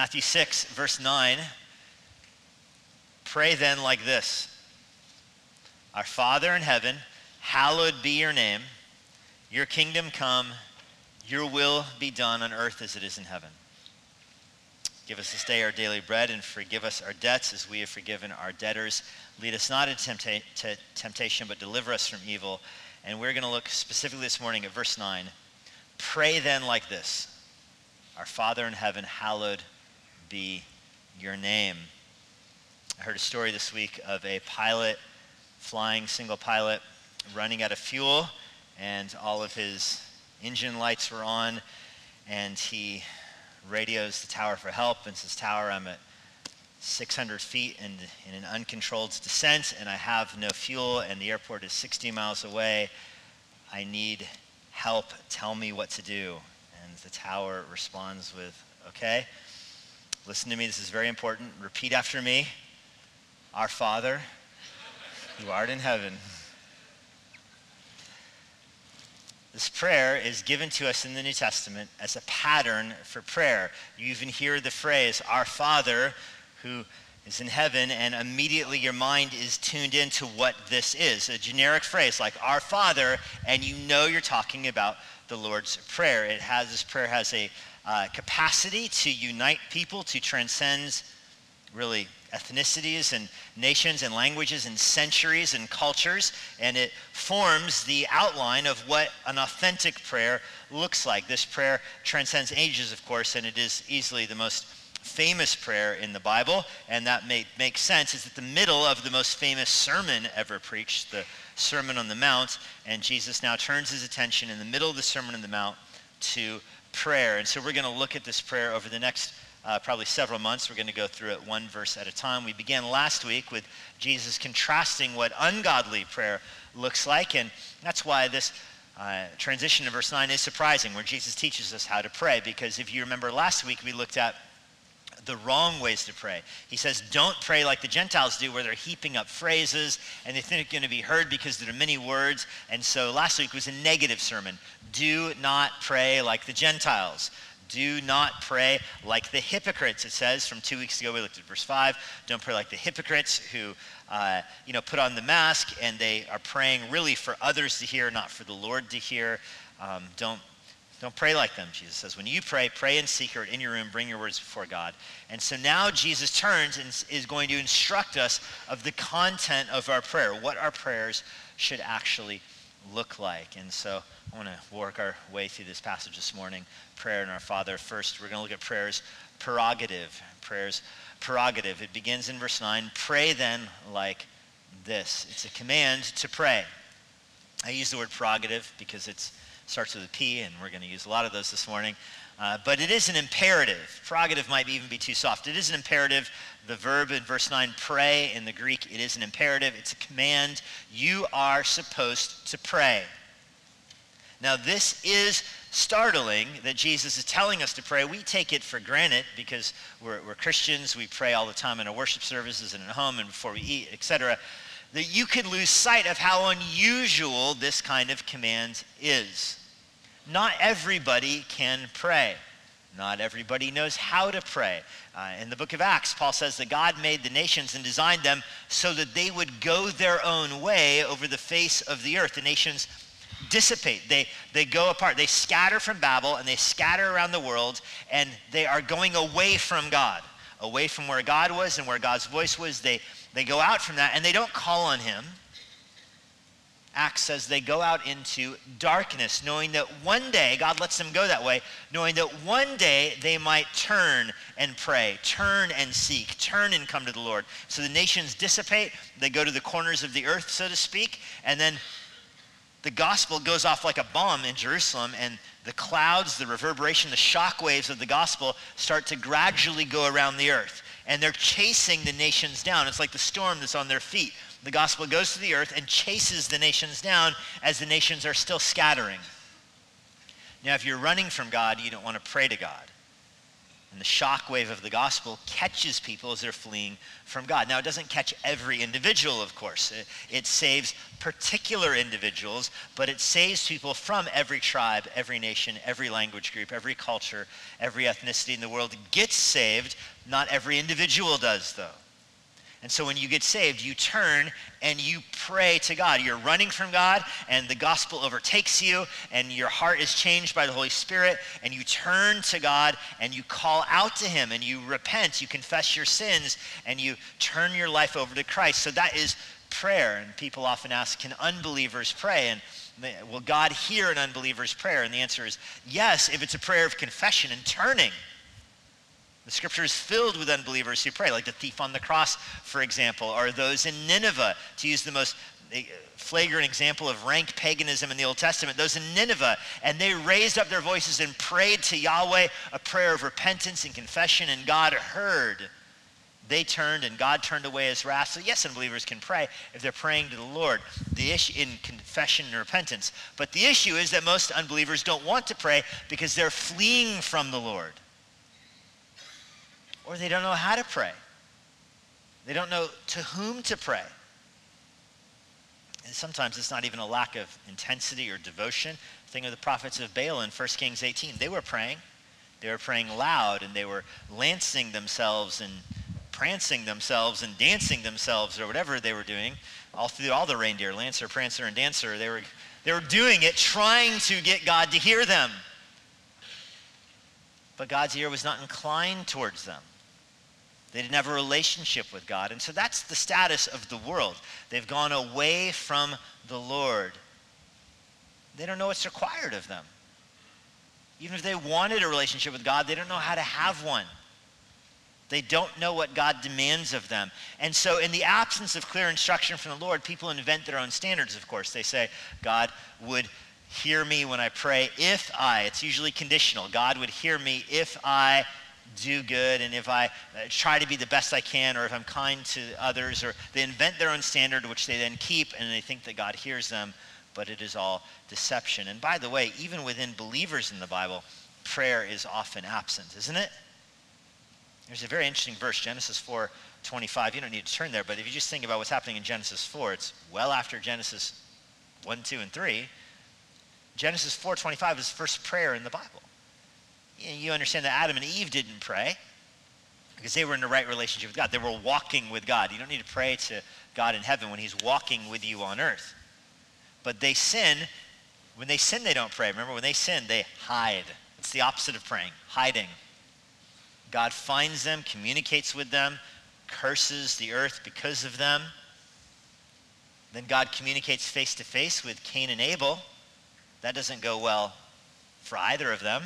Matthew 6, verse 9. Pray then like this Our Father in heaven, hallowed be your name. Your kingdom come, your will be done on earth as it is in heaven. Give us this day our daily bread and forgive us our debts as we have forgiven our debtors. Lead us not into tempta- temptation, but deliver us from evil. And we're going to look specifically this morning at verse 9. Pray then like this Our Father in heaven, hallowed be your name. I heard a story this week of a pilot, flying single pilot, running out of fuel, and all of his engine lights were on, and he radios the tower for help and says, Tower, I'm at 600 feet and in an uncontrolled descent, and I have no fuel, and the airport is 60 miles away. I need help. Tell me what to do. And the tower responds with, Okay, listen to me. This is very important. Repeat after me Our Father, who art in heaven. This prayer is given to us in the New Testament as a pattern for prayer. You even hear the phrase, Our Father who is in heaven, and immediately your mind is tuned into what this is. A generic phrase like Our Father, and you know you're talking about the Lord's Prayer. It has, this prayer has a uh, capacity to unite people, to transcend really ethnicities and nations and languages and centuries and cultures, and it forms the outline of what an authentic prayer looks like. This prayer transcends ages, of course, and it is easily the most famous prayer in the Bible, and that may, makes sense. It's at the middle of the most famous sermon ever preached, the Sermon on the Mount, and Jesus now turns his attention in the middle of the Sermon on the Mount to prayer. And so we're going to look at this prayer over the next uh, probably several months. We're going to go through it one verse at a time. We began last week with Jesus contrasting what ungodly prayer looks like, and that's why this uh, transition to verse 9 is surprising, where Jesus teaches us how to pray. Because if you remember last week, we looked at the wrong ways to pray. He says, don't pray like the Gentiles do, where they're heaping up phrases and they think they're going to be heard because there are many words. And so last week was a negative sermon. Do not pray like the Gentiles. Do not pray like the hypocrites. It says from two weeks ago, we looked at verse 5. Don't pray like the hypocrites who, uh, you know, put on the mask and they are praying really for others to hear, not for the Lord to hear. Um, don't don't pray like them, Jesus says. When you pray, pray in secret in your room, bring your words before God. And so now Jesus turns and is going to instruct us of the content of our prayer, what our prayers should actually look like. And so I want to work our way through this passage this morning. Prayer in our Father. First, we're going to look at prayer's prerogative. Prayer's prerogative. It begins in verse 9. Pray then like this. It's a command to pray. I use the word prerogative because it starts with a P, and we're going to use a lot of those this morning. Uh, but it is an imperative. Prerogative might even be too soft. It is an imperative. The verb in verse 9, pray, in the Greek, it is an imperative. It's a command. You are supposed to pray. Now, this is startling that Jesus is telling us to pray. We take it for granted because we're, we're Christians. We pray all the time in our worship services and at home and before we eat, etc. That you could lose sight of how unusual this kind of command is. Not everybody can pray. Not everybody knows how to pray. Uh, in the book of Acts, Paul says that God made the nations and designed them so that they would go their own way over the face of the earth. The nations dissipate, they, they go apart. They scatter from Babel and they scatter around the world, and they are going away from God, away from where God was and where God's voice was. They, they go out from that and they don't call on Him. Acts says they go out into darkness, knowing that one day, God lets them go that way, knowing that one day they might turn and pray, turn and seek, turn and come to the Lord. So the nations dissipate, they go to the corners of the earth, so to speak, and then the gospel goes off like a bomb in Jerusalem, and the clouds, the reverberation, the shock waves of the gospel start to gradually go around the earth. And they're chasing the nations down. It's like the storm that's on their feet. The gospel goes to the earth and chases the nations down as the nations are still scattering. Now, if you're running from God, you don't want to pray to God. And the shock wave of the gospel catches people as they're fleeing from God. Now, it doesn't catch every individual, of course. It, it, saves particular individuals, but it saves people from every tribe, every nation, every language group, every culture, every ethnicity in the world gets saved. Not every individual does, though. And so when you get saved, you turn and you pray to God. You're running from God, and the gospel overtakes you, and your heart is changed by the Holy Spirit, and you turn to God and you call out to Him and you repent, you confess your sins, and you turn your life over to Christ. So that is prayer. And people often ask, can unbelievers pray? And will God hear an unbeliever's prayer? And the answer is yes, if it's a prayer of confession and turning. The scripture is filled with unbelievers who pray, like the thief on the cross, for example, or those in Nineveh, to use the most eh, flagrant example of rank paganism in the Old Testament, those in Nineveh, and they raised up their voices and prayed to Yahweh a prayer of repentance and confession, and God heard. They turned and God turned away his wrath. So yes, unbelievers can pray if they're praying to the Lord, the issue in confession and repentance. But the issue is that most unbelievers don't want to pray because they're fleeing from the Lord or they don't know how to pray. They don't know to whom to pray. And sometimes it's not even a lack of intensity or devotion. Think of the prophets of Baal in 1 Kings 18. They were praying. They were praying loud and they were lancing themselves and prancing themselves and dancing themselves or whatever they were doing. All through all the reindeer, Lancer, Prancer, and Dancer, they were, they were doing it trying to get God to hear them. But God's ear was not inclined towards them. They didn't have a relationship with God. And so that's the status of the world. They've gone away from the Lord. They don't know what's required of them. Even if they wanted a relationship with God, they don't know how to have one. They don't know what God demands of them. And so, in the absence of clear instruction from the Lord, people invent their own standards, of course. They say, God would hear me when I pray if I, it's usually conditional, God would hear me if I do good and if I uh, try to be the best I can or if I'm kind to others or they invent their own standard which they then keep and they think that God hears them, but it is all deception. And by the way, even within believers in the Bible, prayer is often absent, isn't it? There's a very interesting verse, Genesis 4 25. You don't need to turn there, but if you just think about what's happening in Genesis 4, it's well after Genesis 1, 2, and 3. Genesis 4:25 is the first prayer in the Bible you understand that Adam and Eve didn't pray because they were in the right relationship with God. They were walking with God. You don't need to pray to God in heaven when he's walking with you on earth. But they sin. When they sin, they don't pray. Remember, when they sin, they hide. It's the opposite of praying, hiding. God finds them, communicates with them, curses the earth because of them. Then God communicates face to face with Cain and Abel. That doesn't go well for either of them.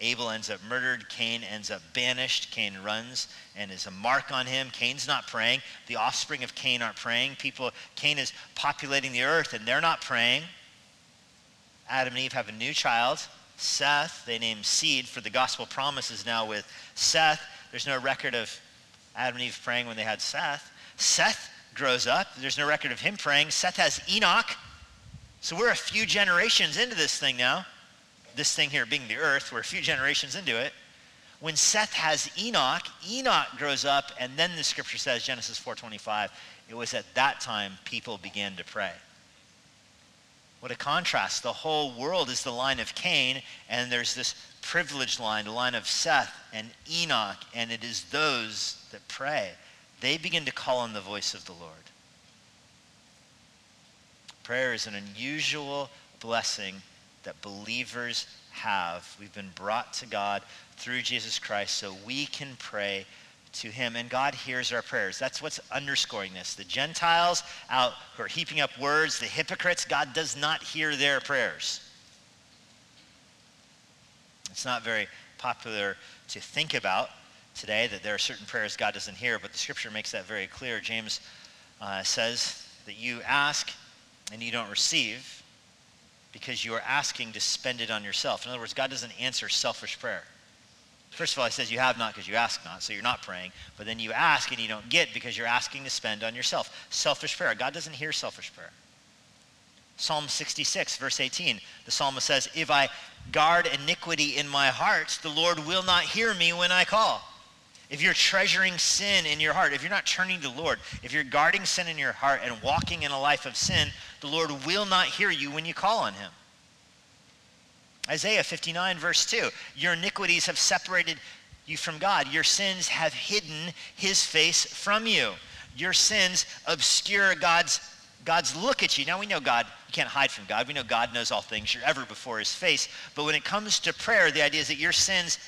Abel ends up murdered. Cain ends up banished. Cain runs and is a mark on him. Cain's not praying. The offspring of Cain aren't praying. People, Cain is populating the earth and they're not praying. Adam and Eve have a new child, Seth. They name seed for the gospel promises now with Seth. There's no record of Adam and Eve praying when they had Seth. Seth grows up. There's no record of him praying. Seth has Enoch. So we're a few generations into this thing now this thing here being the earth, we're a few generations into it. When Seth has Enoch, Enoch grows up, and then the scripture says, Genesis 4.25, it was at that time people began to pray. What a contrast. The whole world is the line of Cain, and there's this privileged line, the line of Seth and Enoch, and it is those that pray. They begin to call on the voice of the Lord. Prayer is an unusual blessing that believers have. We've been brought to God through Jesus Christ so we can pray to him and God hears our prayers. That's what's underscoring this. The Gentiles out who are heaping up words, the hypocrites, God does not hear their prayers. It's not very popular to think about today that there are certain prayers God doesn't hear, but the scripture makes that very clear. James uh, says that you ask and you don't receive because you are asking to spend it on yourself. In other words, God doesn't answer selfish prayer. First of all, he says you have not because you ask not, so you're not praying. But then you ask and you don't get because you're asking to spend on yourself. Selfish prayer. God doesn't hear selfish prayer. Psalm 66, verse 18, the psalmist says, If I guard iniquity in my heart, the Lord will not hear me when I call. If you're treasuring sin in your heart, if you're not turning to the Lord, if you're guarding sin in your heart and walking in a life of sin, the Lord will not hear you when you call on him. Isaiah 59, verse 2 Your iniquities have separated you from God. Your sins have hidden his face from you. Your sins obscure God's God's look at you. Now we know God, you can't hide from God. We know God knows all things. You're ever before his face. But when it comes to prayer, the idea is that your sins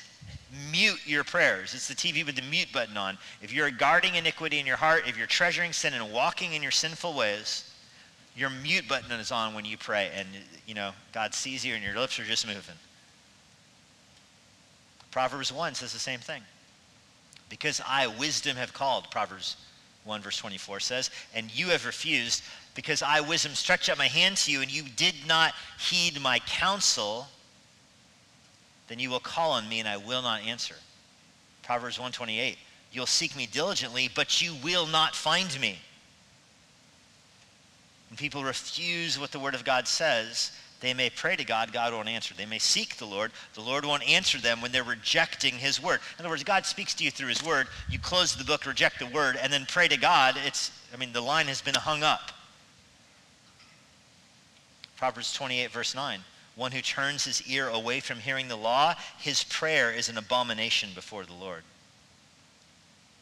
mute your prayers. It's the TV with the mute button on. If you're guarding iniquity in your heart, if you're treasuring sin and walking in your sinful ways, your mute button is on when you pray and you know God sees you and your lips are just moving. Proverbs 1 says the same thing. Because I wisdom have called, Proverbs 1 verse 24 says, and you have refused because I wisdom stretched out my hand to you and you did not heed my counsel, then you will call on me and I will not answer. Proverbs 128. You'll seek me diligently, but you will not find me. When people refuse what the word of God says, they may pray to God, God won't answer. They may seek the Lord, the Lord won't answer them when they're rejecting his word. In other words, God speaks to you through his word. You close the book, reject the word, and then pray to God. It's, I mean, the line has been hung up. Proverbs 28, verse 9. One who turns his ear away from hearing the law, his prayer is an abomination before the Lord.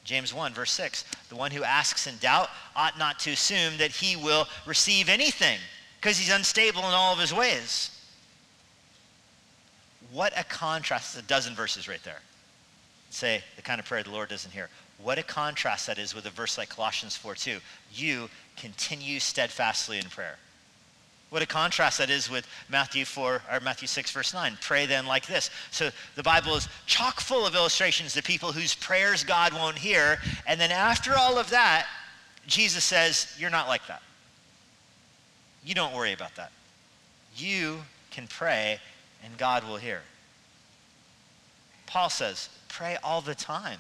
James 1, verse 6. The one who asks in doubt ought not to assume that he will receive anything because he's unstable in all of his ways. What a contrast. a dozen verses right there. Say the kind of prayer the Lord doesn't hear. What a contrast that is with a verse like Colossians 4 2. You continue steadfastly in prayer. What a contrast that is with Matthew 4 or Matthew 6 verse 9. Pray then like this. So the Bible is chock full of illustrations to people whose prayers God won't hear. And then after all of that, Jesus says, You're not like that. You don't worry about that. You can pray and God will hear. Paul says, pray all the time.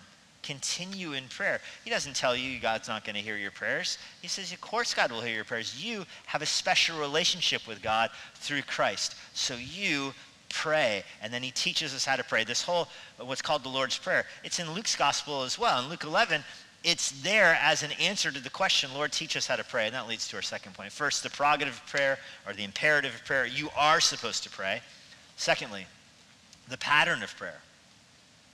Continue in prayer. He doesn't tell you God's not going to hear your prayers. He says, of course, God will hear your prayers. You have a special relationship with God through Christ. So you pray. And then he teaches us how to pray. This whole, what's called the Lord's Prayer, it's in Luke's gospel as well. In Luke 11, it's there as an answer to the question, Lord, teach us how to pray. And that leads to our second point. First, the prerogative of prayer or the imperative of prayer. You are supposed to pray. Secondly, the pattern of prayer.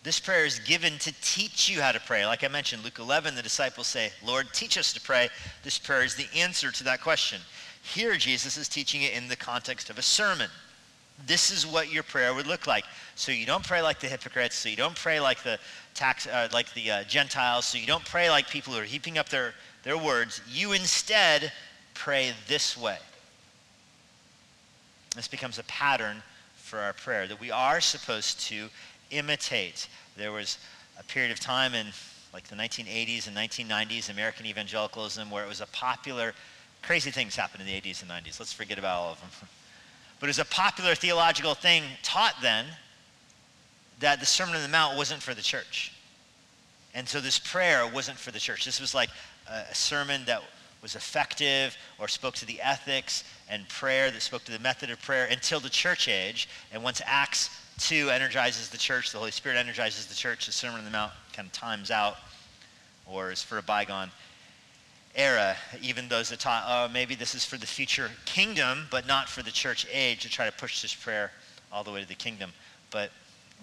This prayer is given to teach you how to pray. Like I mentioned, Luke 11, the disciples say, Lord, teach us to pray. This prayer is the answer to that question. Here, Jesus is teaching it in the context of a sermon. This is what your prayer would look like. So you don't pray like the hypocrites. So you don't pray like the tax, uh, like the uh, Gentiles. So you don't pray like people who are heaping up their, their words. You instead pray this way. This becomes a pattern for our prayer that we are supposed to imitate. There was a period of time in like the 1980s and 1990s, American evangelicalism, where it was a popular, crazy things happened in the 80s and 90s. Let's forget about all of them. But it was a popular theological thing taught then that the Sermon on the Mount wasn't for the church. And so this prayer wasn't for the church. This was like a sermon that was effective or spoke to the ethics and prayer that spoke to the method of prayer until the church age. And once Acts 2 energizes the church, the Holy Spirit energizes the church, the Sermon on the Mount kind of times out or is for a bygone era. Even those that taught, oh, maybe this is for the future kingdom, but not for the church age to try to push this prayer all the way to the kingdom. But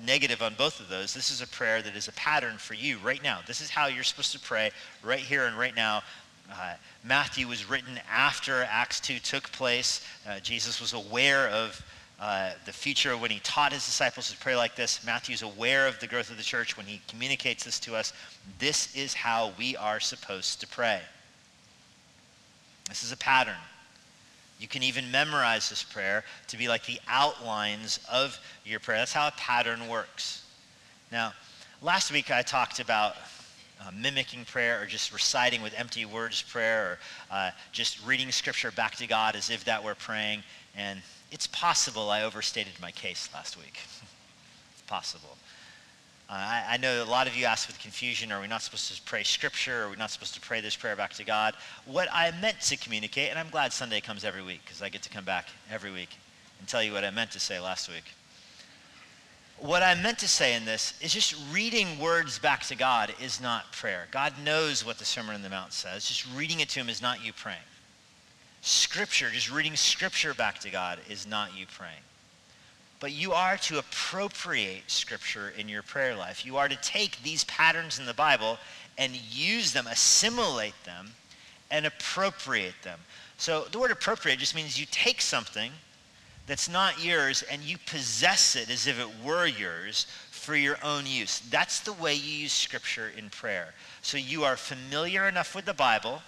negative on both of those. This is a prayer that is a pattern for you right now. This is how you're supposed to pray right here and right now. Uh, Matthew was written after Acts 2 took place. Uh, Jesus was aware of uh, the future when he taught his disciples to pray like this. Matthew's aware of the growth of the church when he communicates this to us. This is how we are supposed to pray. This is a pattern. You can even memorize this prayer to be like the outlines of your prayer. That's how a pattern works. Now, last week I talked about uh, mimicking prayer or just reciting with empty words prayer or uh, just reading scripture back to God as if that were praying. And it's possible I overstated my case last week. it's possible. Uh, I, I, know a lot of you asked with confusion, are we not supposed to pray scripture? Are we not supposed to pray this prayer back to God? What I meant to communicate, and I'm glad Sunday comes every week because I get to come back every week and tell you what I meant to say last week. What I meant to say in this is just reading words back to God is not prayer. God knows what the Sermon on the Mount says. Just reading it to him is not you praying. Scripture, just reading scripture back to God is not you praying but you are to appropriate Scripture in your prayer life. You are to take these patterns in the Bible and use them, assimilate them, and appropriate them. So the word appropriate just means you take something that's not yours and you possess it as if it were yours for your own use. That's the way you use Scripture in prayer. So you are familiar enough with the Bible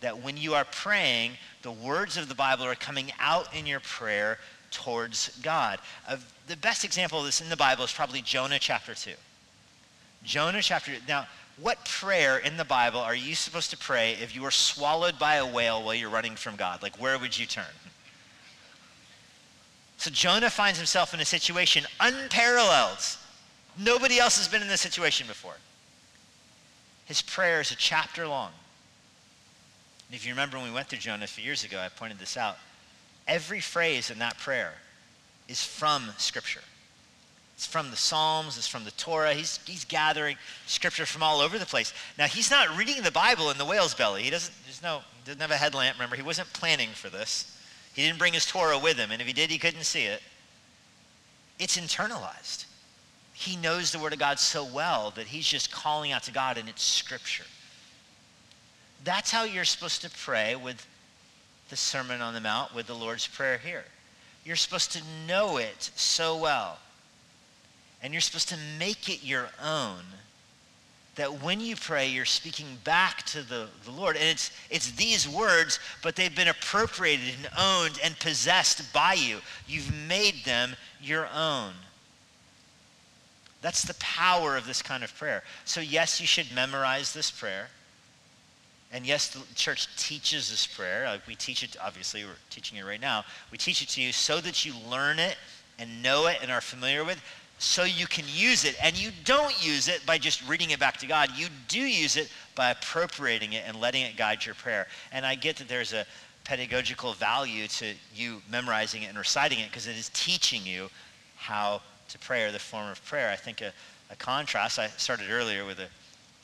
that when you are praying, the words of the Bible are coming out in your prayer towards God. Uh, the best example of this in the Bible is probably Jonah chapter 2. Jonah chapter 2. Now, what prayer in the Bible are you supposed to pray if you were swallowed by a whale while you're running from God? Like, where would you turn? So Jonah finds himself in a situation unparalleled. Nobody else has been in this situation before. His prayer is a chapter long. And if you remember when we went through Jonah a few years ago, I pointed this out. Every phrase in that prayer is from Scripture. It's from the Psalms, it's from the Torah. He's, he's gathering Scripture from all over the place. Now, he's not reading the Bible in the whale's belly. He doesn't, there's no, he doesn't have a headlamp. Remember, he wasn't planning for this. He didn't bring his Torah with him, and if he did, he couldn't see it. It's internalized. He knows the Word of God so well that he's just calling out to God, and it's Scripture. That's how you're supposed to pray with the Sermon on the Mount with the Lord's Prayer here. You're supposed to know it so well. And you're supposed to make it your own that when you pray, you're speaking back to the, the Lord. And it's, it's these words, but they've been appropriated and owned and possessed by you. You've made them your own. That's the power of this kind of prayer. So, yes, you should memorize this prayer. And yes, the church teaches this prayer. Uh, we teach it, obviously, we're teaching it right now. We teach it to you so that you learn it and know it and are familiar with, so you can use it. And you don't use it by just reading it back to God. You do use it by appropriating it and letting it guide your prayer. And I get that there's a pedagogical value to you memorizing it and reciting it because it is teaching you how to pray or the form of prayer. I think a, a contrast, I started earlier with a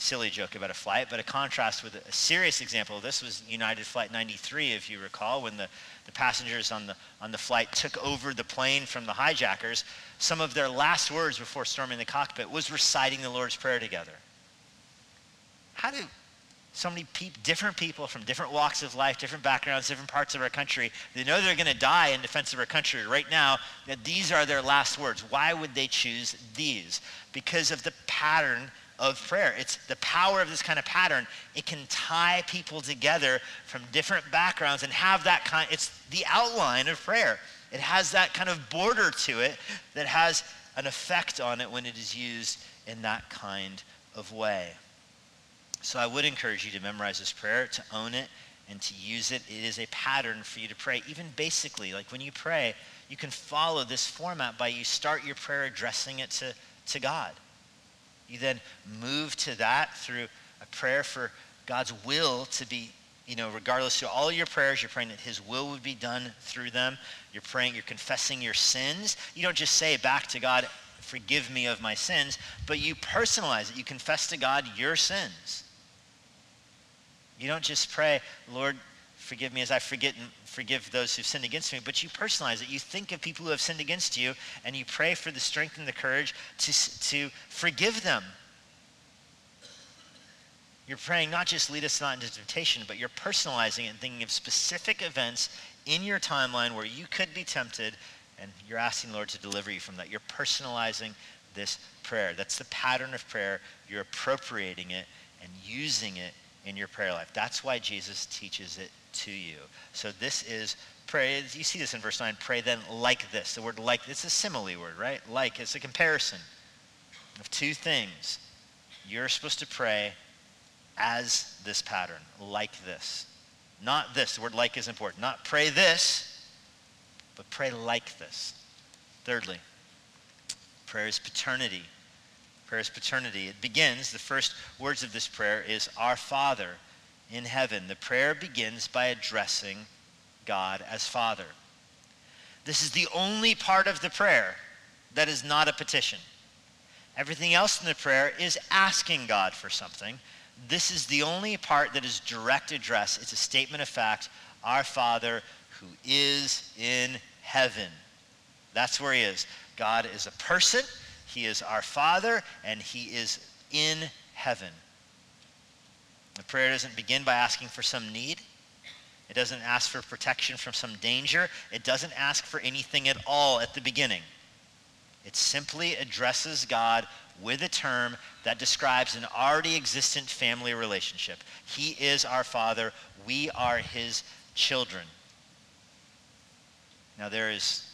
silly joke about a flight, but a contrast with a serious example of this was United Flight 93, if you recall, when the, the passengers on the, on the flight took over the plane from the hijackers. Some of their last words before storming the cockpit was reciting the Lord's Prayer together. How do so many pe- different people from different walks of life, different backgrounds, different parts of our country, they know they're going to die in defense of our country right now, that these are their last words. Why would they choose these? Because of the pattern of prayer. It's the power of this kind of pattern. It can tie people together from different backgrounds and have that kind, it's the outline of prayer. It has that kind of border to it that has an effect on it when it is used in that kind of way. So I would encourage you to memorize this prayer, to own it, and to use it. It is a pattern for you to pray. Even basically, like when you pray, you can follow this format by you start your prayer addressing it to, to God. You then move to that through a prayer for God's will to be, you know, regardless of all your prayers, you're praying that his will would be done through them. You're praying, you're confessing your sins. You don't just say back to God, forgive me of my sins, but you personalize it. You confess to God your sins. You don't just pray, Lord, forgive me as I forget and forgive those who've sinned against me, but you personalize it. You think of people who have sinned against you, and you pray for the strength and the courage to, to forgive them. You're praying not just lead us not into temptation, but you're personalizing it and thinking of specific events in your timeline where you could be tempted, and you're asking Lord to deliver you from that. You're personalizing this prayer. That's the pattern of prayer. You're appropriating it and using it in your prayer life. That's why Jesus teaches it to you. So this is pray. You see this in verse 9. Pray then like this. The word like, it's a simile word, right? Like, it's a comparison of two things. You're supposed to pray as this pattern, like this. Not this. The word like is important. Not pray this, but pray like this. Thirdly, prayer is paternity. Prayer is paternity. It begins, the first words of this prayer is Our Father in heaven. The prayer begins by addressing God as Father. This is the only part of the prayer that is not a petition. Everything else in the prayer is asking God for something. This is the only part that is direct address. It's a statement of fact. Our Father who is in heaven. That's where he is. God is a person, he is our Father, and he is in heaven. The prayer doesn't begin by asking for some need. It doesn't ask for protection from some danger. It doesn't ask for anything at all at the beginning. It simply addresses God with a term that describes an already existent family relationship. He is our Father. We are His children. Now, there is,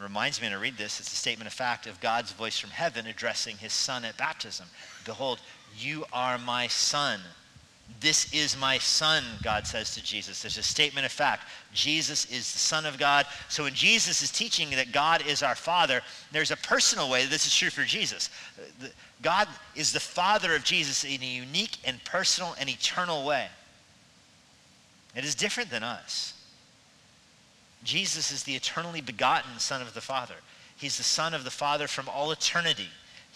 reminds me I read this, it's a statement of fact of God's voice from heaven addressing His Son at baptism. Behold, you are my Son. This is my son, God says to Jesus. There's a statement of fact. Jesus is the Son of God. So when Jesus is teaching that God is our Father, there's a personal way this is true for Jesus. God is the Father of Jesus in a unique and personal and eternal way. It is different than us. Jesus is the eternally begotten Son of the Father. He's the Son of the Father from all eternity.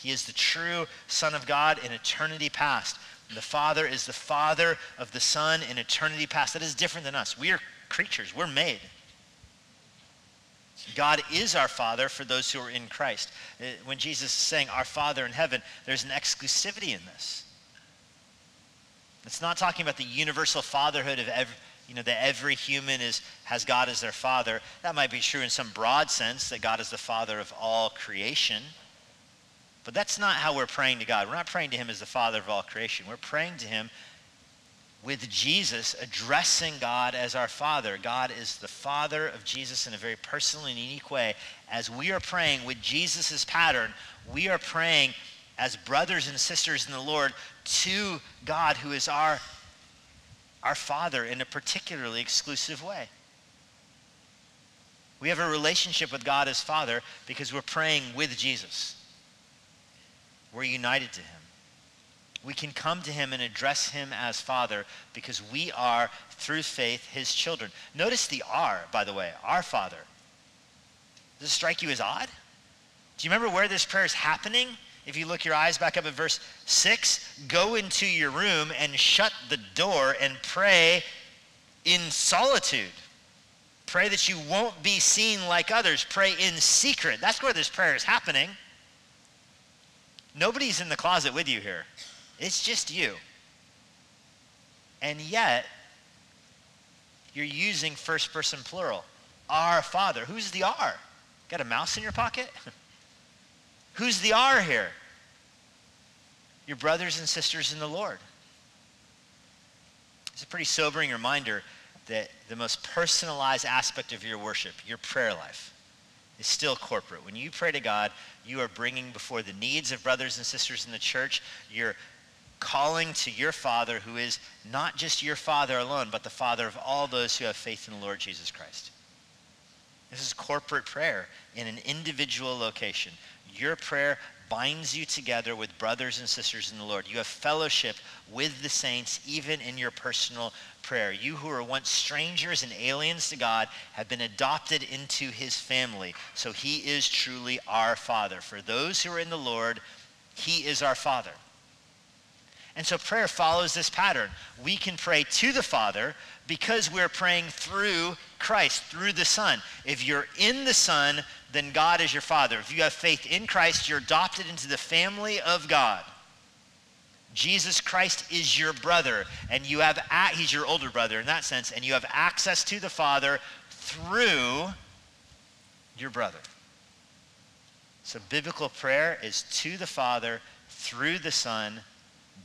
He is the true Son of God in eternity past. The Father is the Father of the Son in eternity past. That is different than us. We are creatures, we're made. God is our Father for those who are in Christ. Uh, when Jesus is saying, Our Father in heaven, there's an exclusivity in this. It's not talking about the universal fatherhood of every, you know, that every human is, has God as their father. That might be true in some broad sense, that God is the father of all creation. But that's not how we're praying to God. We're not praying to him as the father of all creation. We're praying to him with Jesus addressing God as our Father. God is the Father of Jesus in a very personal and unique way. As we are praying with Jesus' pattern, we are praying as brothers and sisters in the Lord to God who is our, our Father in a particularly exclusive way. We have a relationship with God as Father because we're praying with Jesus. We're united to him. We can come to him and address him as Father because we are, through faith, his children. Notice the R, by the way, our Father. Does it strike you as odd? Do you remember where this prayer is happening? If you look your eyes back up at verse 6, go into your room and shut the door and pray in solitude. Pray that you won't be seen like others. Pray in secret. That's where this prayer is happening. Nobody's in the closet with you here. It's just you. And yet, you're using first person plural. Our Father. Who's the R? Got a mouse in your pocket? Who's the R here? Your brothers and sisters in the Lord. It's a pretty sobering reminder that the most personalized aspect of your worship, your prayer life, is still corporate. When you pray to God, you are bringing before the needs of brothers and sisters in the church. You're calling to your Father who is not just your Father alone, but the Father of all those who have faith in the Lord Jesus Christ. This is corporate prayer in an individual location. Your prayer binds you together with brothers and sisters in the Lord. You have fellowship with the saints, even in your personal prayer. You who were once strangers and aliens to God have been adopted into his family. So he is truly our Father. For those who are in the Lord, he is our Father. And so prayer follows this pattern. We can pray to the Father because we're praying through Christ, through the Son. If you're in the Son, then God is your Father. If you have faith in Christ, you're adopted into the family of God. Jesus Christ is your brother, and you have a- he's your older brother in that sense, and you have access to the Father through your brother. So biblical prayer is to the Father through the Son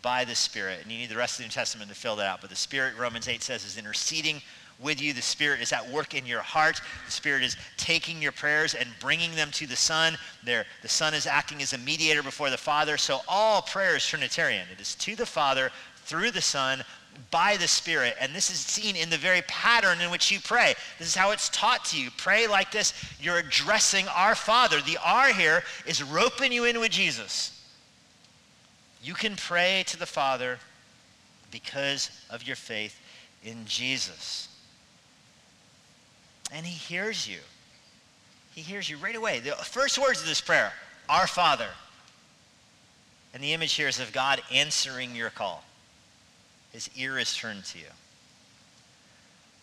by the Spirit. And you need the rest of the New Testament to fill that out. But the Spirit, Romans 8 says, is interceding with you. The Spirit is at work in your heart. The Spirit is taking your prayers and bringing them to the Son. There, the Son is acting as a mediator before the Father. So all prayer is Trinitarian. It is to the Father, through the Son, by the Spirit. And this is seen in the very pattern in which you pray. This is how it's taught to you. Pray like this. You're addressing our Father. The R here is roping you in with Jesus. You can pray to the Father because of your faith in Jesus. And he hears you. He hears you right away. The first words of this prayer, Our Father. And the image here is of God answering your call. His ear is turned to you.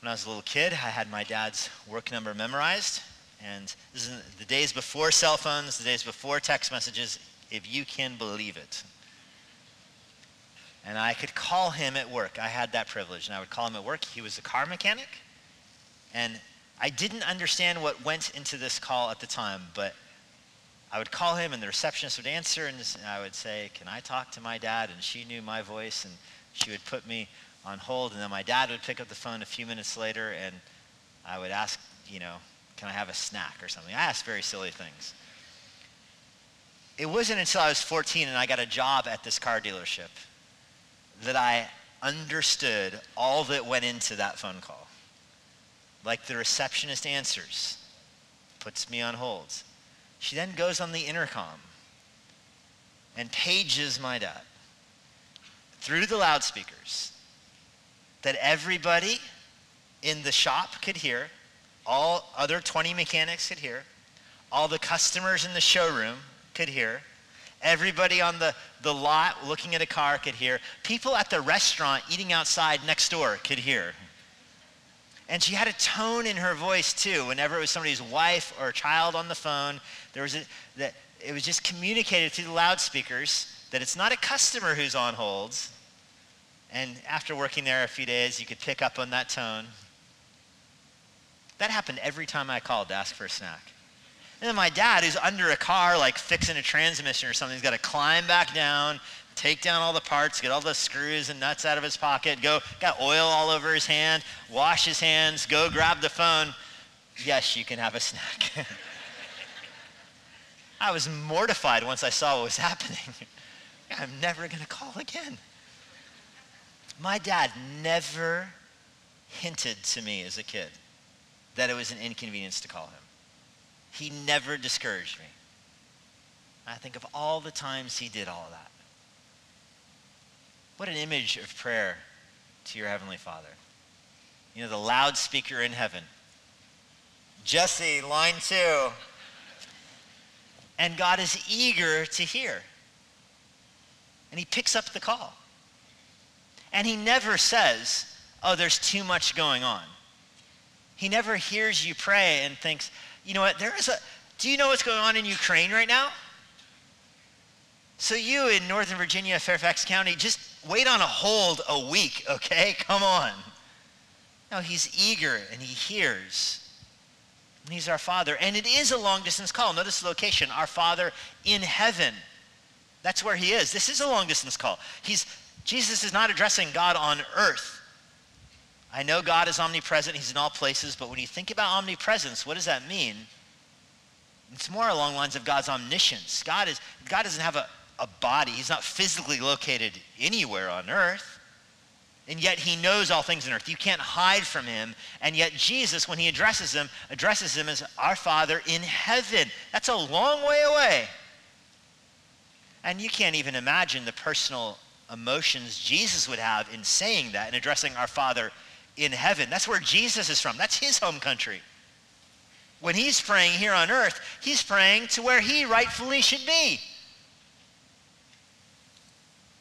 When I was a little kid, I had my dad's work number memorized. And this is the days before cell phones, the days before text messages, if you can believe it. And I could call him at work. I had that privilege. And I would call him at work. He was a car mechanic. And I didn't understand what went into this call at the time, but I would call him and the receptionist would answer and I would say, Can I talk to my dad? And she knew my voice and she would put me on hold. And then my dad would pick up the phone a few minutes later and I would ask, you know, Can I have a snack or something? I asked very silly things. It wasn't until I was 14 and I got a job at this car dealership that I understood all that went into that phone call. Like the receptionist answers, puts me on hold. She then goes on the intercom and pages my dad through the loudspeakers that everybody in the shop could hear, all other 20 mechanics could hear, all the customers in the showroom could hear, everybody on the, the lot looking at a car could hear, people at the restaurant eating outside next door could hear. And she had a tone in her voice too. Whenever it was somebody's wife or child on the phone, there was a, that it was just communicated through the loudspeakers that it's not a customer who's on holds. And after working there a few days, you could pick up on that tone. That happened every time I called to ask for a snack. And then my dad, who's under a car, like fixing a transmission or something, he's got to climb back down, take down all the parts, get all the screws and nuts out of his pocket, go, got oil all over his hand, wash his hands, go grab the phone. Yes, you can have a snack. I was mortified once I saw what was happening. I'm never going to call again. My dad never hinted to me as a kid that it was an inconvenience to call him. He never discouraged me. I think of all the times he did all of that. What an image of prayer to your Heavenly Father. You know, the loudspeaker in heaven. Jesse, line two. And God is eager to hear. And he picks up the call. And he never says, oh, there's too much going on. He never hears you pray and thinks, you know what, there is a, do you know what's going on in Ukraine right now? So you in Northern Virginia, Fairfax County, just wait on a hold a week, okay? Come on. No, he's eager and he hears. And he's our Father. And it is a long distance call. Notice the location our Father in heaven. That's where he is. This is a long distance call. He's, Jesus is not addressing God on earth. I know God is omnipresent, he's in all places, but when you think about omnipresence, what does that mean? It's more along lines of God's omniscience. God, is, God doesn't have a, a body, he's not physically located anywhere on earth. And yet he knows all things on earth. You can't hide from him. And yet Jesus, when he addresses him, addresses him as our Father in heaven. That's a long way away. And you can't even imagine the personal emotions Jesus would have in saying that and addressing our Father in heaven. That's where Jesus is from. That's his home country. When he's praying here on earth, he's praying to where he rightfully should be.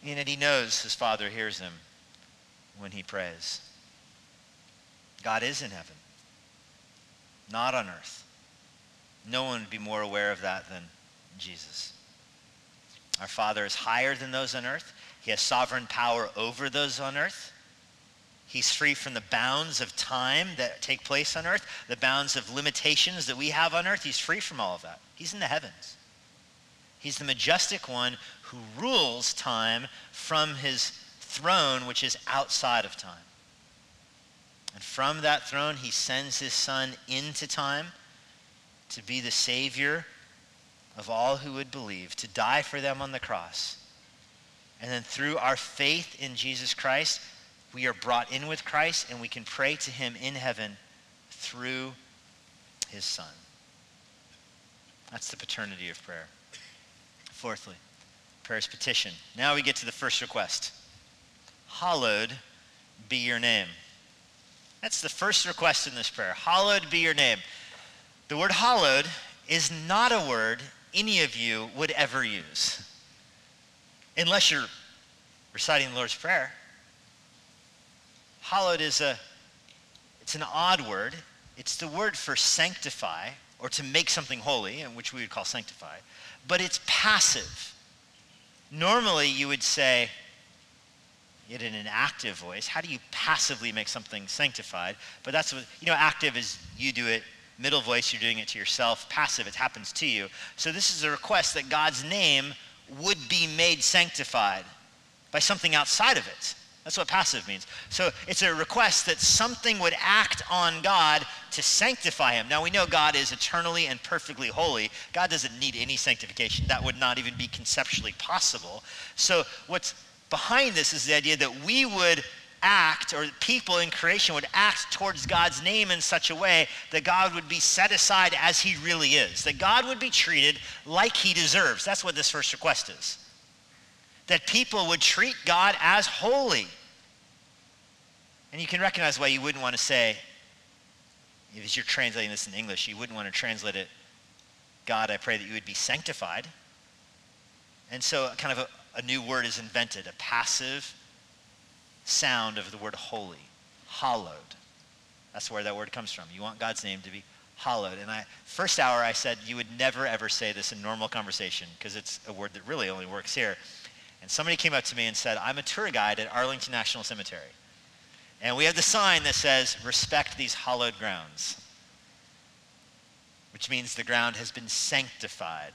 And he knows his Father hears him when he prays. God is in heaven, not on earth. No one would be more aware of that than Jesus. Our Father is higher than those on earth. He has sovereign power over those on earth. He's free from the bounds of time that take place on earth, the bounds of limitations that we have on earth. He's free from all of that. He's in the heavens. He's the majestic one who rules time from his throne, which is outside of time. And from that throne, he sends his son into time to be the Savior of all who would believe, to die for them on the cross. And then through our faith in Jesus Christ, we are brought in with Christ and we can pray to him in heaven through his Son. That's the paternity of prayer. Fourthly, Prayer's petition. Now we get to the first request. Hallowed be your name. That's the first request in this prayer. Hallowed be your name. The word hallowed is not a word any of you would ever use unless you're reciting the Lord's Prayer. Hallowed is a it's an odd word. It's the word for sanctify or to make something holy, which we would call sanctify, but it's passive. Normally you would say it in an active voice. How do you passively make something sanctified? But that's what, you know, active is you do it. Middle voice, you're doing it to yourself. Passive, it happens to you. So this is a request that God's name would be made sanctified by something outside of it. That's what passive means. So it's a request that something would act on God to sanctify him. Now we know God is eternally and perfectly holy. God doesn't need any sanctification. That would not even be conceptually possible. So what's behind this is the idea that we would act, or people in creation would act towards God's name in such a way that God would be set aside as he really is, that God would be treated like he deserves. That's what this first request is. That people would treat God as holy. And you can recognize why you wouldn't want to say, if you're translating this in English, you wouldn't want to translate it, God, I pray that you would be sanctified. And so, kind of a, a new word is invented, a passive sound of the word holy, hallowed. That's where that word comes from. You want God's name to be hallowed. And I, first hour, I said you would never ever say this in normal conversation because it's a word that really only works here. And somebody came up to me and said, I'm a tour guide at Arlington National Cemetery. And we have the sign that says, respect these hallowed grounds, which means the ground has been sanctified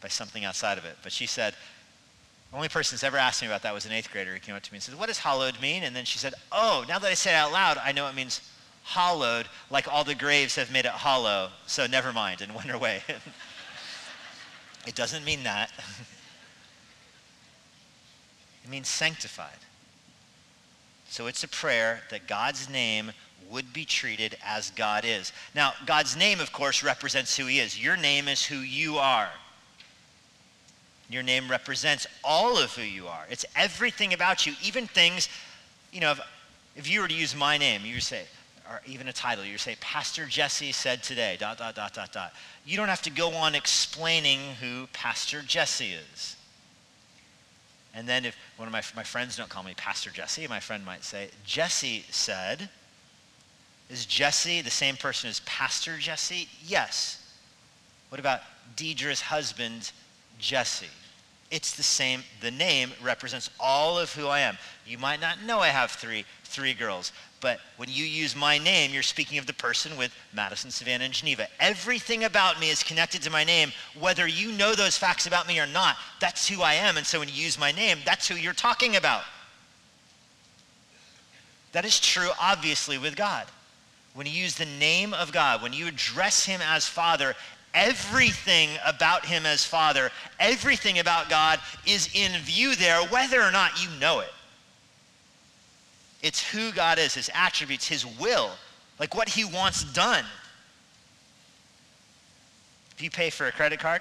by something outside of it. But she said, the only person who's ever asked me about that was an eighth grader who came up to me and said, what does hallowed mean? And then she said, oh, now that I say it out loud, I know it means hollowed, like all the graves have made it hollow, so never mind, and went her way. it doesn't mean that. it means sanctified. So it's a prayer that God's name would be treated as God is. Now, God's name, of course, represents who he is. Your name is who you are. Your name represents all of who you are. It's everything about you, even things, you know, if, if you were to use my name, you would say, or even a title, you say, Pastor Jesse said today, dot, dot, dot, dot, dot. You don't have to go on explaining who Pastor Jesse is. And then if one of my, my friends don't call me Pastor Jesse, my friend might say, Jesse said, is Jesse the same person as Pastor Jesse? Yes. What about Deidre's husband, Jesse? It's the same. The name represents all of who I am. You might not know I have three, three girls, but when you use my name, you're speaking of the person with Madison, Savannah, and Geneva. Everything about me is connected to my name, whether you know those facts about me or not. That's who I am. And so when you use my name, that's who you're talking about. That is true, obviously, with God. When you use the name of God, when you address him as Father, everything about him as Father, everything about God is in view there, whether or not you know it. It's who God is, his attributes, his will, like what he wants done. If you pay for a credit card,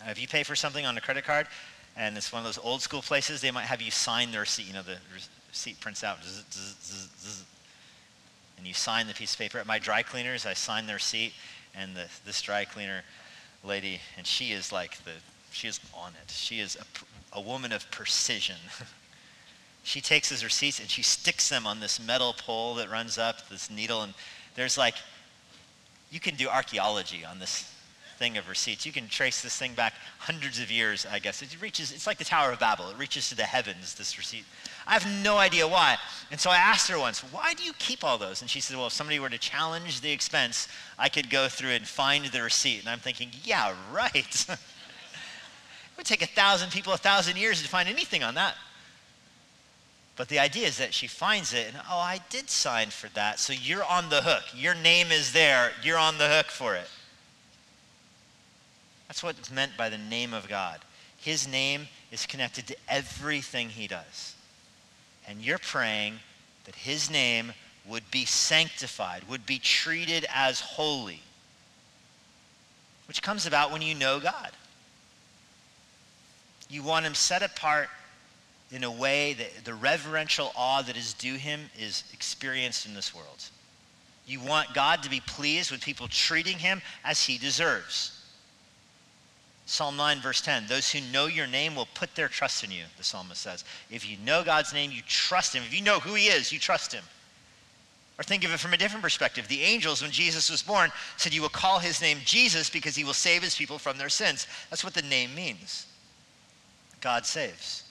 uh, if you pay for something on a credit card, and it's one of those old school places, they might have you sign the receipt. You know, the receipt prints out, and you sign the piece of paper. At my dry cleaners, I sign the receipt, and the, this dry cleaner lady, and she is like the, she is on it. She is a, a woman of precision. she takes his receipts and she sticks them on this metal pole that runs up, this needle, and there's like, you can do archaeology on this thing of receipts. You can trace this thing back hundreds of years, I guess. It reaches, it's like the Tower of Babel. It reaches to the heavens, this receipt. I have no idea why. And so I asked her once, why do you keep all those? And she said, well, if somebody were to challenge the expense, I could go through and find the receipt. And I'm thinking, yeah, right. it would take a thousand people a thousand years to find anything on that. But the idea is that she finds it and, oh, I did sign for that. So you're on the hook. Your name is there. You're on the hook for it. That's what's meant by the name of God. His name is connected to everything he does. And you're praying that his name would be sanctified, would be treated as holy, which comes about when you know God. You want him set apart in a way that the reverential awe that is due him is experienced in this world. You want God to be pleased with people treating him as he deserves. Psalm 9, verse 10 Those who know your name will put their trust in you, the psalmist says. If you know God's name, you trust him. If you know who he is, you trust him. Or think of it from a different perspective. The angels, when Jesus was born, said, You will call his name Jesus because he will save his people from their sins. That's what the name means. God saves.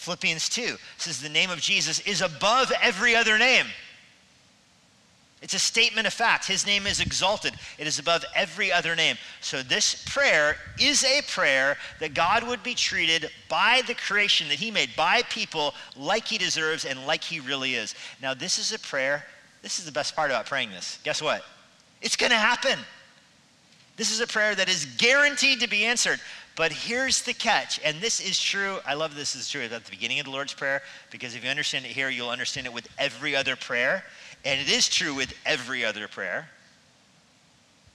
Philippians 2 says, The name of Jesus is above every other name. It's a statement of fact. His name is exalted, it is above every other name. So, this prayer is a prayer that God would be treated by the creation that He made, by people like He deserves and like He really is. Now, this is a prayer. This is the best part about praying this. Guess what? It's going to happen. This is a prayer that is guaranteed to be answered. But here's the catch, and this is true. I love this is true at the beginning of the Lord's Prayer because if you understand it here, you'll understand it with every other prayer. And it is true with every other prayer,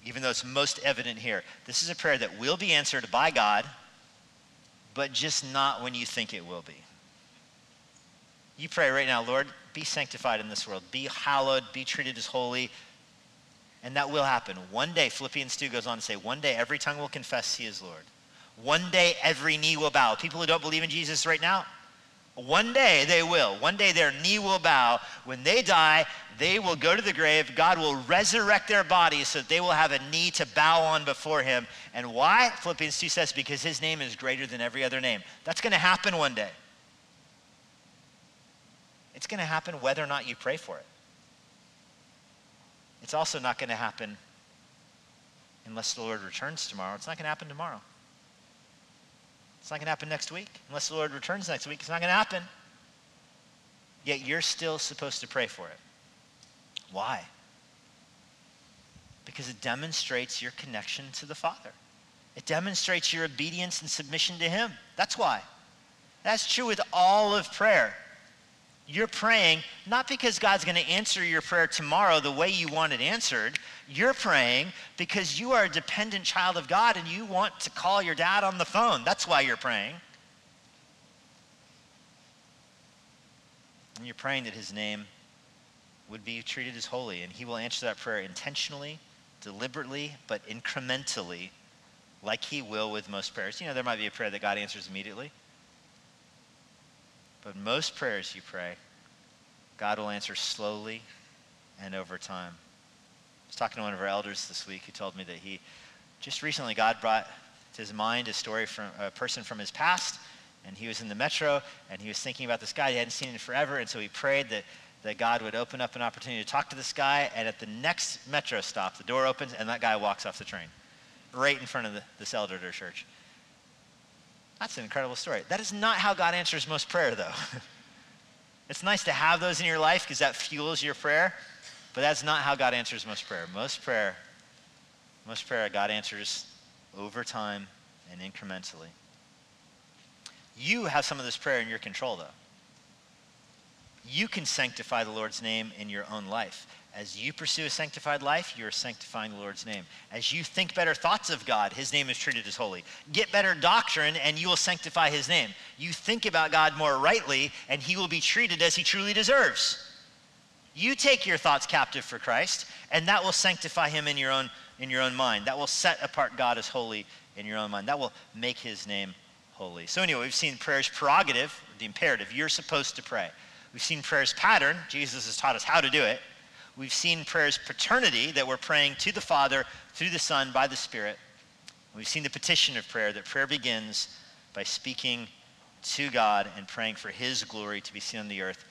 even though it's most evident here. This is a prayer that will be answered by God, but just not when you think it will be. You pray right now, Lord, be sanctified in this world, be hallowed, be treated as holy. And that will happen. One day, Philippians 2 goes on to say, one day every tongue will confess he is Lord. One day every knee will bow. People who don't believe in Jesus right now, one day they will. One day their knee will bow. When they die, they will go to the grave. God will resurrect their bodies so that they will have a knee to bow on before him. And why? Philippians 2 says, because his name is greater than every other name. That's going to happen one day. It's going to happen whether or not you pray for it. It's also not going to happen unless the Lord returns tomorrow. It's not going to happen tomorrow. It's not going to happen next week. Unless the Lord returns next week, it's not going to happen. Yet you're still supposed to pray for it. Why? Because it demonstrates your connection to the Father. It demonstrates your obedience and submission to Him. That's why. That's true with all of prayer. You're praying not because God's going to answer your prayer tomorrow the way you want it answered. You're praying because you are a dependent child of God and you want to call your dad on the phone. That's why you're praying. And you're praying that his name would be treated as holy, and he will answer that prayer intentionally, deliberately, but incrementally, like he will with most prayers. You know, there might be a prayer that God answers immediately. But most prayers you pray, God will answer slowly and over time. I was talking to one of our elders this week who told me that he just recently God brought to his mind a story from a person from his past, and he was in the metro and he was thinking about this guy he hadn't seen in forever, and so he prayed that that God would open up an opportunity to talk to this guy, and at the next metro stop, the door opens and that guy walks off the train, right in front of the, this elder at our church. That's an incredible story. That is not how God answers most prayer, though. it's nice to have those in your life because that fuels your prayer, but that's not how God answers most prayer. Most prayer, most prayer, God answers over time and incrementally. You have some of this prayer in your control, though. You can sanctify the Lord's name in your own life. As you pursue a sanctified life, you're sanctifying the Lord's name. As you think better thoughts of God, his name is treated as holy. Get better doctrine, and you will sanctify his name. You think about God more rightly, and he will be treated as he truly deserves. You take your thoughts captive for Christ, and that will sanctify him in your own, in your own mind. That will set apart God as holy in your own mind. That will make his name holy. So, anyway, we've seen prayer's prerogative, the imperative. You're supposed to pray. We've seen prayer's pattern. Jesus has taught us how to do it. We've seen prayer's paternity, that we're praying to the Father through the Son by the Spirit. We've seen the petition of prayer, that prayer begins by speaking to God and praying for His glory to be seen on the earth.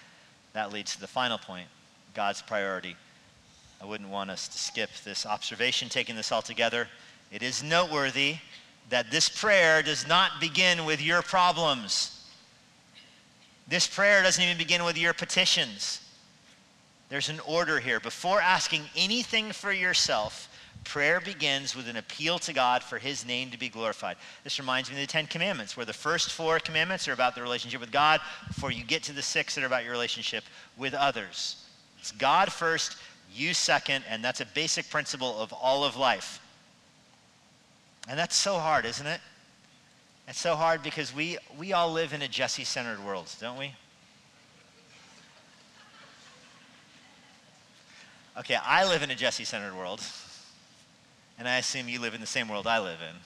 That leads to the final point God's priority. I wouldn't want us to skip this observation, taking this all together. It is noteworthy that this prayer does not begin with your problems. This prayer doesn't even begin with your petitions. There's an order here. Before asking anything for yourself, prayer begins with an appeal to God for his name to be glorified. This reminds me of the Ten Commandments, where the first four commandments are about the relationship with God before you get to the six that are about your relationship with others. It's God first, you second, and that's a basic principle of all of life. And that's so hard, isn't it? It's so hard because we, we all live in a Jesse centered world, don't we? Okay, I live in a Jesse centered world, and I assume you live in the same world I live in.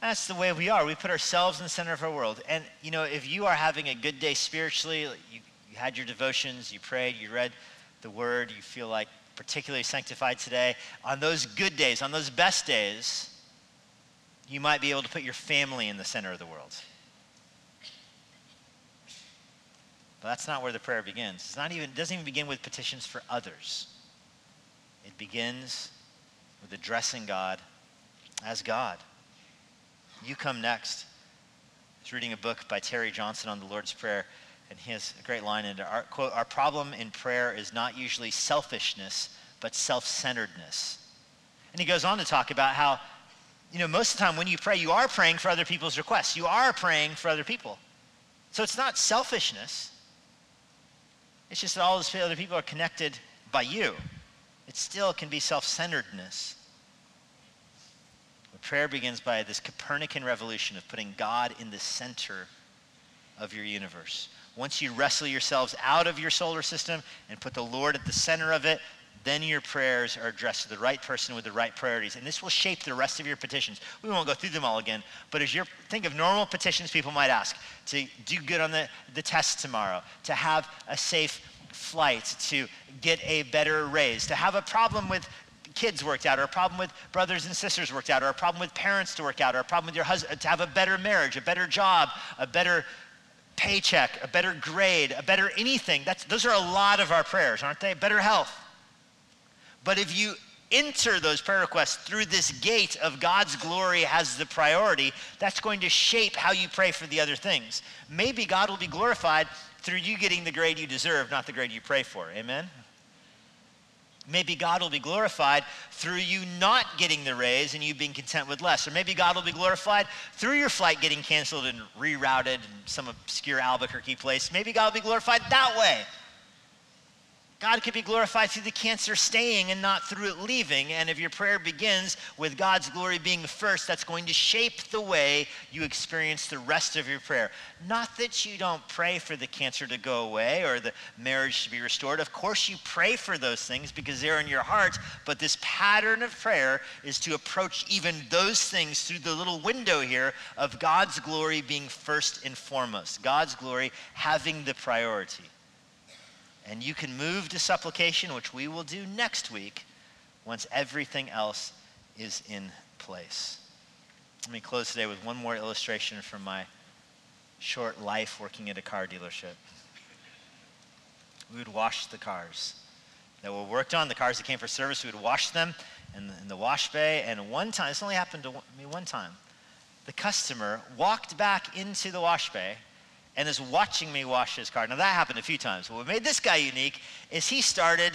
That's the way we are. We put ourselves in the center of our world. And, you know, if you are having a good day spiritually, you, you had your devotions, you prayed, you read the word, you feel like particularly sanctified today, on those good days, on those best days, you might be able to put your family in the center of the world. But that's not where the prayer begins. It's not even, it doesn't even begin with petitions for others. It begins with addressing God as God. You come next. I was reading a book by Terry Johnson on the Lord's Prayer, and he has a great line in it. Our, quote, our problem in prayer is not usually selfishness, but self-centeredness. And he goes on to talk about how, you know, most of the time when you pray, you are praying for other people's requests. You are praying for other people. So it's not selfishness. It's just that all those other people are connected by you. It still can be self-centeredness. Prayer begins by this Copernican revolution of putting God in the center of your universe. Once you wrestle yourselves out of your solar system and put the Lord at the center of it, then your prayers are addressed to the right person with the right priorities. And this will shape the rest of your petitions. We won't go through them all again, but as you think of normal petitions people might ask to do good on the, the test tomorrow, to have a safe flight, to get a better raise, to have a problem with kids worked out, or a problem with brothers and sisters worked out, or a problem with parents to work out, or a problem with your husband to have a better marriage, a better job, a better paycheck, a better grade, a better anything. That's, those are a lot of our prayers, aren't they? Better health. But if you enter those prayer requests through this gate of God's glory as the priority, that's going to shape how you pray for the other things. Maybe God will be glorified through you getting the grade you deserve, not the grade you pray for. Amen? Maybe God will be glorified through you not getting the raise and you being content with less. Or maybe God will be glorified through your flight getting canceled and rerouted in some obscure Albuquerque place. Maybe God will be glorified that way. God could be glorified through the cancer staying and not through it leaving. And if your prayer begins with God's glory being first, that's going to shape the way you experience the rest of your prayer. Not that you don't pray for the cancer to go away or the marriage to be restored. Of course, you pray for those things because they're in your heart. But this pattern of prayer is to approach even those things through the little window here of God's glory being first and foremost, God's glory having the priority. And you can move to supplication, which we will do next week once everything else is in place. Let me close today with one more illustration from my short life working at a car dealership. We would wash the cars that were worked on, the cars that came for service, we would wash them in the, in the wash bay. And one time, this only happened to me one time, the customer walked back into the wash bay and is watching me wash his car. Now, that happened a few times. What made this guy unique is he started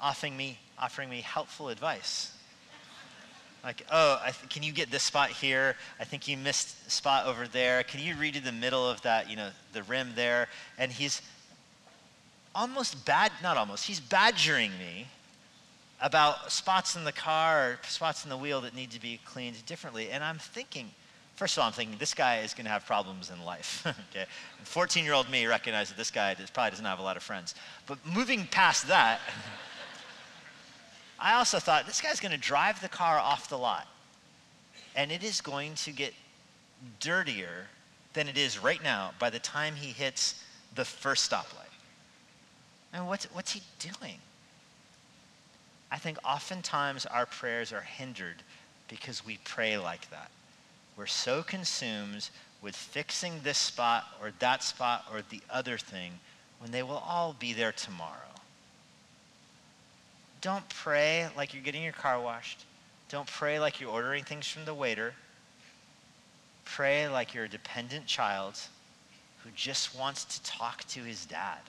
offering me, offering me helpful advice. Like, oh, th- can you get this spot here? I think you missed spot over there. Can you redo the middle of that, you know, the rim there? And he's almost bad, not almost, he's badgering me about spots in the car spots in the wheel that need to be cleaned differently. And I'm thinking, First of all, I'm thinking this guy is going to have problems in life. okay, 14 year old me recognized that this guy probably doesn't have a lot of friends. But moving past that, I also thought this guy's going to drive the car off the lot, and it is going to get dirtier than it is right now by the time he hits the first stoplight. And what's, what's he doing? I think oftentimes our prayers are hindered because we pray like that. We're so consumed with fixing this spot or that spot or the other thing when they will all be there tomorrow. Don't pray like you're getting your car washed. Don't pray like you're ordering things from the waiter. Pray like you're a dependent child who just wants to talk to his dad.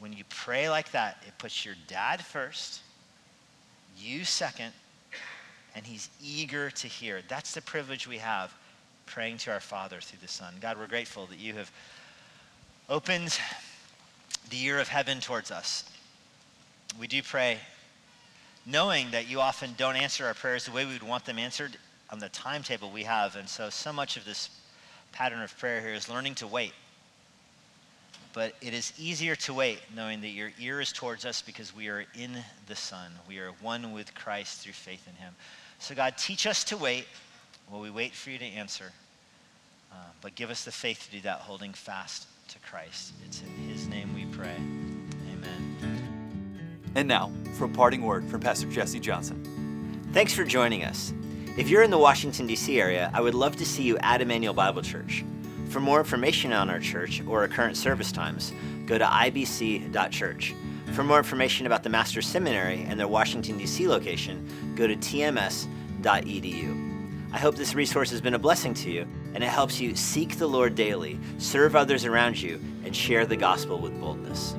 When you pray like that, it puts your dad first, you second, and he's eager to hear. That's the privilege we have praying to our Father through the Son. God, we're grateful that you have opened the year of heaven towards us. We do pray knowing that you often don't answer our prayers the way we would want them answered on the timetable we have. And so, so much of this pattern of prayer here is learning to wait. But it is easier to wait knowing that your ear is towards us because we are in the Son. We are one with Christ through faith in Him. So, God, teach us to wait while we wait for you to answer. Uh, but give us the faith to do that, holding fast to Christ. It's in His name we pray. Amen. And now, for a parting word from Pastor Jesse Johnson. Thanks for joining us. If you're in the Washington, D.C. area, I would love to see you at Immanuel Bible Church. For more information on our church or our current service times, go to ibc.church. For more information about the Master's Seminary and their Washington, D.C. location, go to tms.edu. I hope this resource has been a blessing to you and it helps you seek the Lord daily, serve others around you, and share the gospel with boldness.